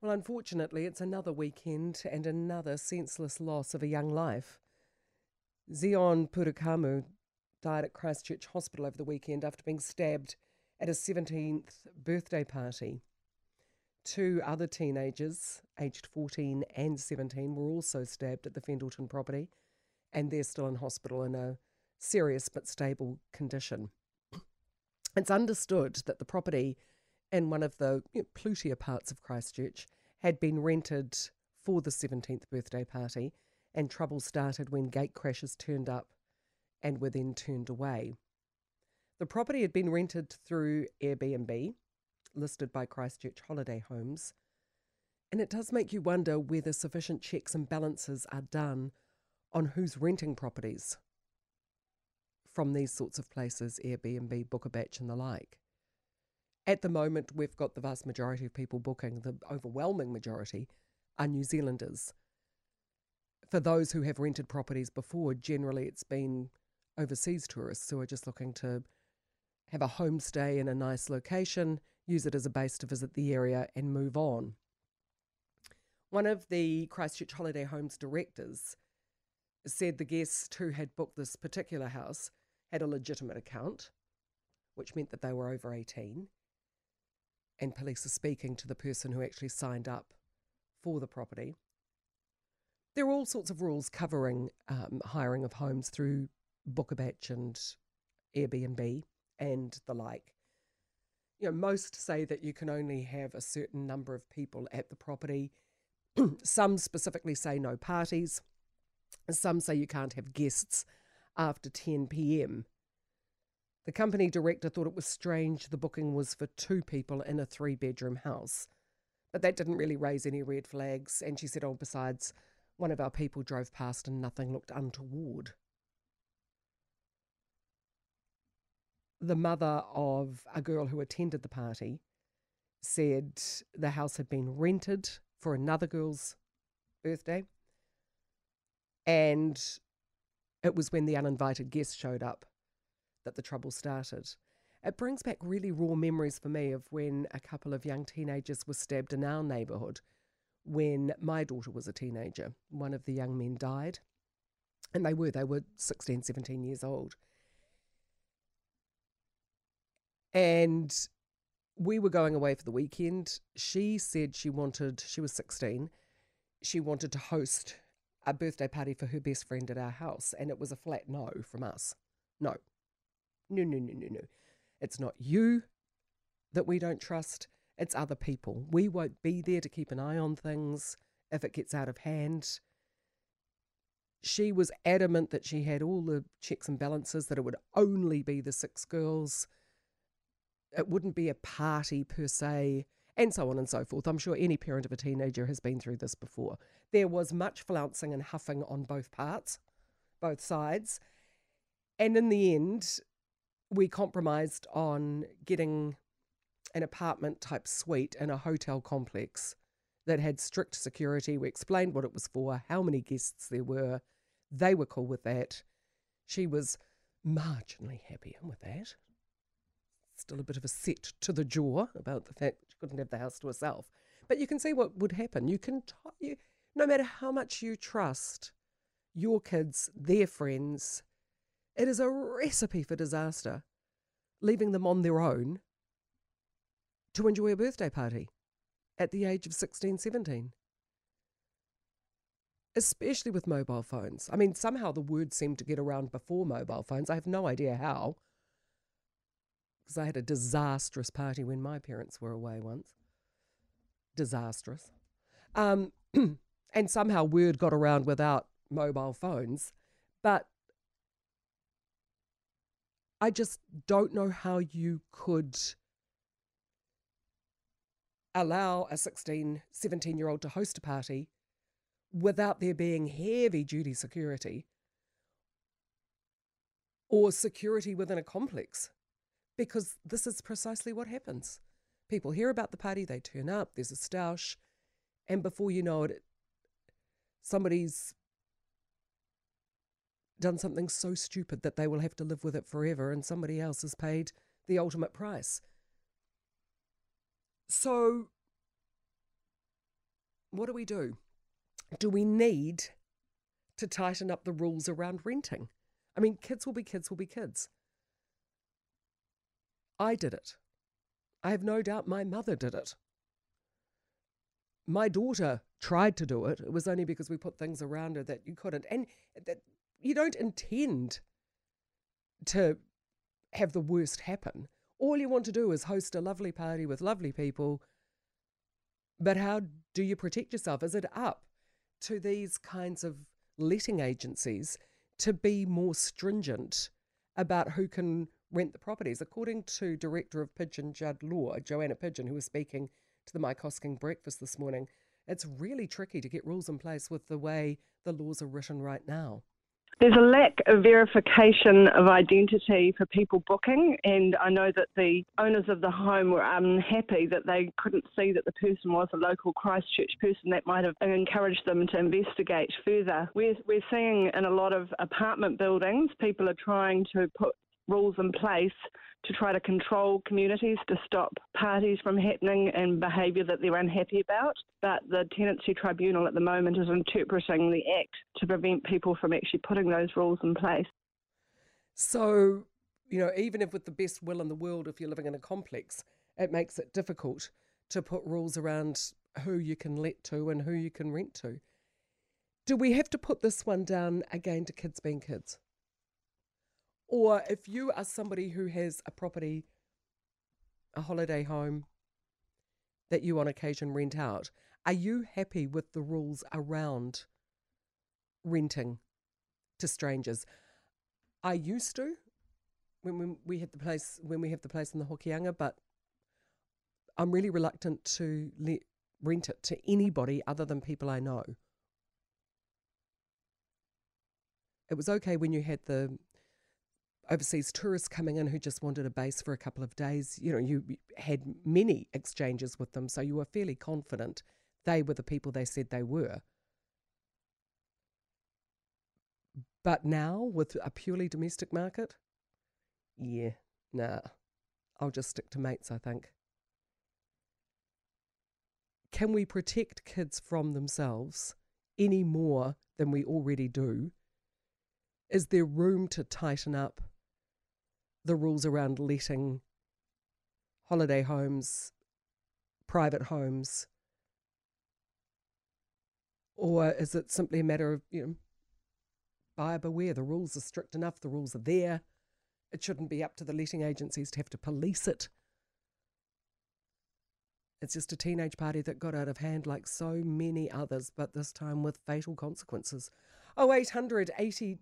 Well, unfortunately, it's another weekend and another senseless loss of a young life. Zion Purukamu died at Christchurch Hospital over the weekend after being stabbed at a 17th birthday party. Two other teenagers, aged 14 and 17, were also stabbed at the Fendalton property, and they're still in hospital in a serious but stable condition. It's understood that the property in one of the you know, plutier parts of Christchurch had been rented for the 17th birthday party, and trouble started when gate crashes turned up and were then turned away. The property had been rented through Airbnb, listed by Christchurch Holiday Homes, and it does make you wonder whether sufficient checks and balances are done on who's renting properties from these sorts of places, Airbnb, Bookabach, and the like. At the moment, we've got the vast majority of people booking, the overwhelming majority are New Zealanders. For those who have rented properties before, generally it's been overseas tourists who are just looking to have a homestay in a nice location, use it as a base to visit the area, and move on. One of the Christchurch Holiday Homes directors said the guests who had booked this particular house had a legitimate account, which meant that they were over 18 and police are speaking to the person who actually signed up for the property. There are all sorts of rules covering um, hiring of homes through Bookabach and Airbnb and the like. You know, most say that you can only have a certain number of people at the property. Some specifically say no parties. Some say you can't have guests after 10 p.m. The company director thought it was strange the booking was for two people in a three bedroom house. But that didn't really raise any red flags, and she said, oh, besides, one of our people drove past and nothing looked untoward. The mother of a girl who attended the party said the house had been rented for another girl's birthday, and it was when the uninvited guest showed up that the trouble started. It brings back really raw memories for me of when a couple of young teenagers were stabbed in our neighbourhood when my daughter was a teenager. One of the young men died, and they were, they were 16, 17 years old. And we were going away for the weekend. She said she wanted, she was 16, she wanted to host a birthday party for her best friend at our house, and it was a flat no from us. No, no, no, no, no, no. It's not you that we don't trust, it's other people. We won't be there to keep an eye on things if it gets out of hand. She was adamant that she had all the checks and balances, that it would only be the six girls. It wouldn't be a party per se, and so on and so forth. I'm sure any parent of a teenager has been through this before. There was much flouncing and huffing on both parts, both sides. And in the end, we compromised on getting an apartment type suite in a hotel complex that had strict security. We explained what it was for, how many guests there were. They were cool with that. She was marginally happier with that. Still a bit of a set to the jaw about the fact she couldn't have the house to herself. But you can see what would happen. You can, t- you, no matter how much you trust your kids, their friends, it is a recipe for disaster, leaving them on their own to enjoy a birthday party at the age of 16, 17. Especially with mobile phones. I mean, somehow the word seemed to get around before mobile phones. I have no idea how. Because I had a disastrous party when my parents were away once. Disastrous. Um, and somehow word got around without mobile phones. But I just don't know how you could allow a 16, 17 year old to host a party without there being heavy duty security or security within a complex. Because this is precisely what happens. People hear about the party, they turn up, there's a stoush, and before you know it, somebody's done something so stupid that they will have to live with it forever and somebody else has paid the ultimate price. So what do we do? Do we need to tighten up the rules around renting? I mean, kids will be kids will be kids. I did it. I have no doubt my mother did it. My daughter tried to do it. It was only because we put things around her that you couldn't. And that you don't intend to have the worst happen. All you want to do is host a lovely party with lovely people. But how do you protect yourself? Is it up to these kinds of letting agencies to be more stringent about who can rent the properties? According to Director of Pidgeon Judd Law, Joanna Pidgeon, who was speaking to the Mike Hosking breakfast this morning, it's really tricky to get rules in place with the way the laws are written right now. There's a lack of verification of identity for people booking, and I know that the owners of the home were unhappy that they couldn't see that the person was a local Christchurch person. That might have encouraged them to investigate further. We're, we're seeing in a lot of apartment buildings, people are trying to put rules in place to try to control communities to stop parties from happening and behaviour that they're unhappy about. But the Tenancy Tribunal at the moment is interpreting the Act to prevent people from actually putting those rules in place. So, you know, even if with the best will in the world, if you're living in a complex, it makes it difficult to put rules around who you can let to and who you can rent to. Do we have to put this one down again to kids being kids? Or if you are somebody who has a property, a holiday home that you on occasion rent out, are you happy with the rules around renting to strangers? I used to when, we had the place when we have the place in the Hokianga, but I'm really reluctant to let rent it to anybody other than people I know. It was okay when you had the overseas tourists coming in who just wanted a base for a couple of days. You know, you had many exchanges with them, so you were fairly confident they were the people they said they were. But now, with a purely domestic market, yeah, nah, I'll just stick to mates, I think. Can we protect kids from themselves any more than we already do? Is there room to tighten up the rules around letting holiday homes, private homes, or is it simply a matter of, you know, buyer beware? The rules are strict enough, the rules are there. It shouldn't be up to the letting agencies to have to police it. It's just a teenage party that got out of hand like so many others, but this time with fatal consequences. 0800 80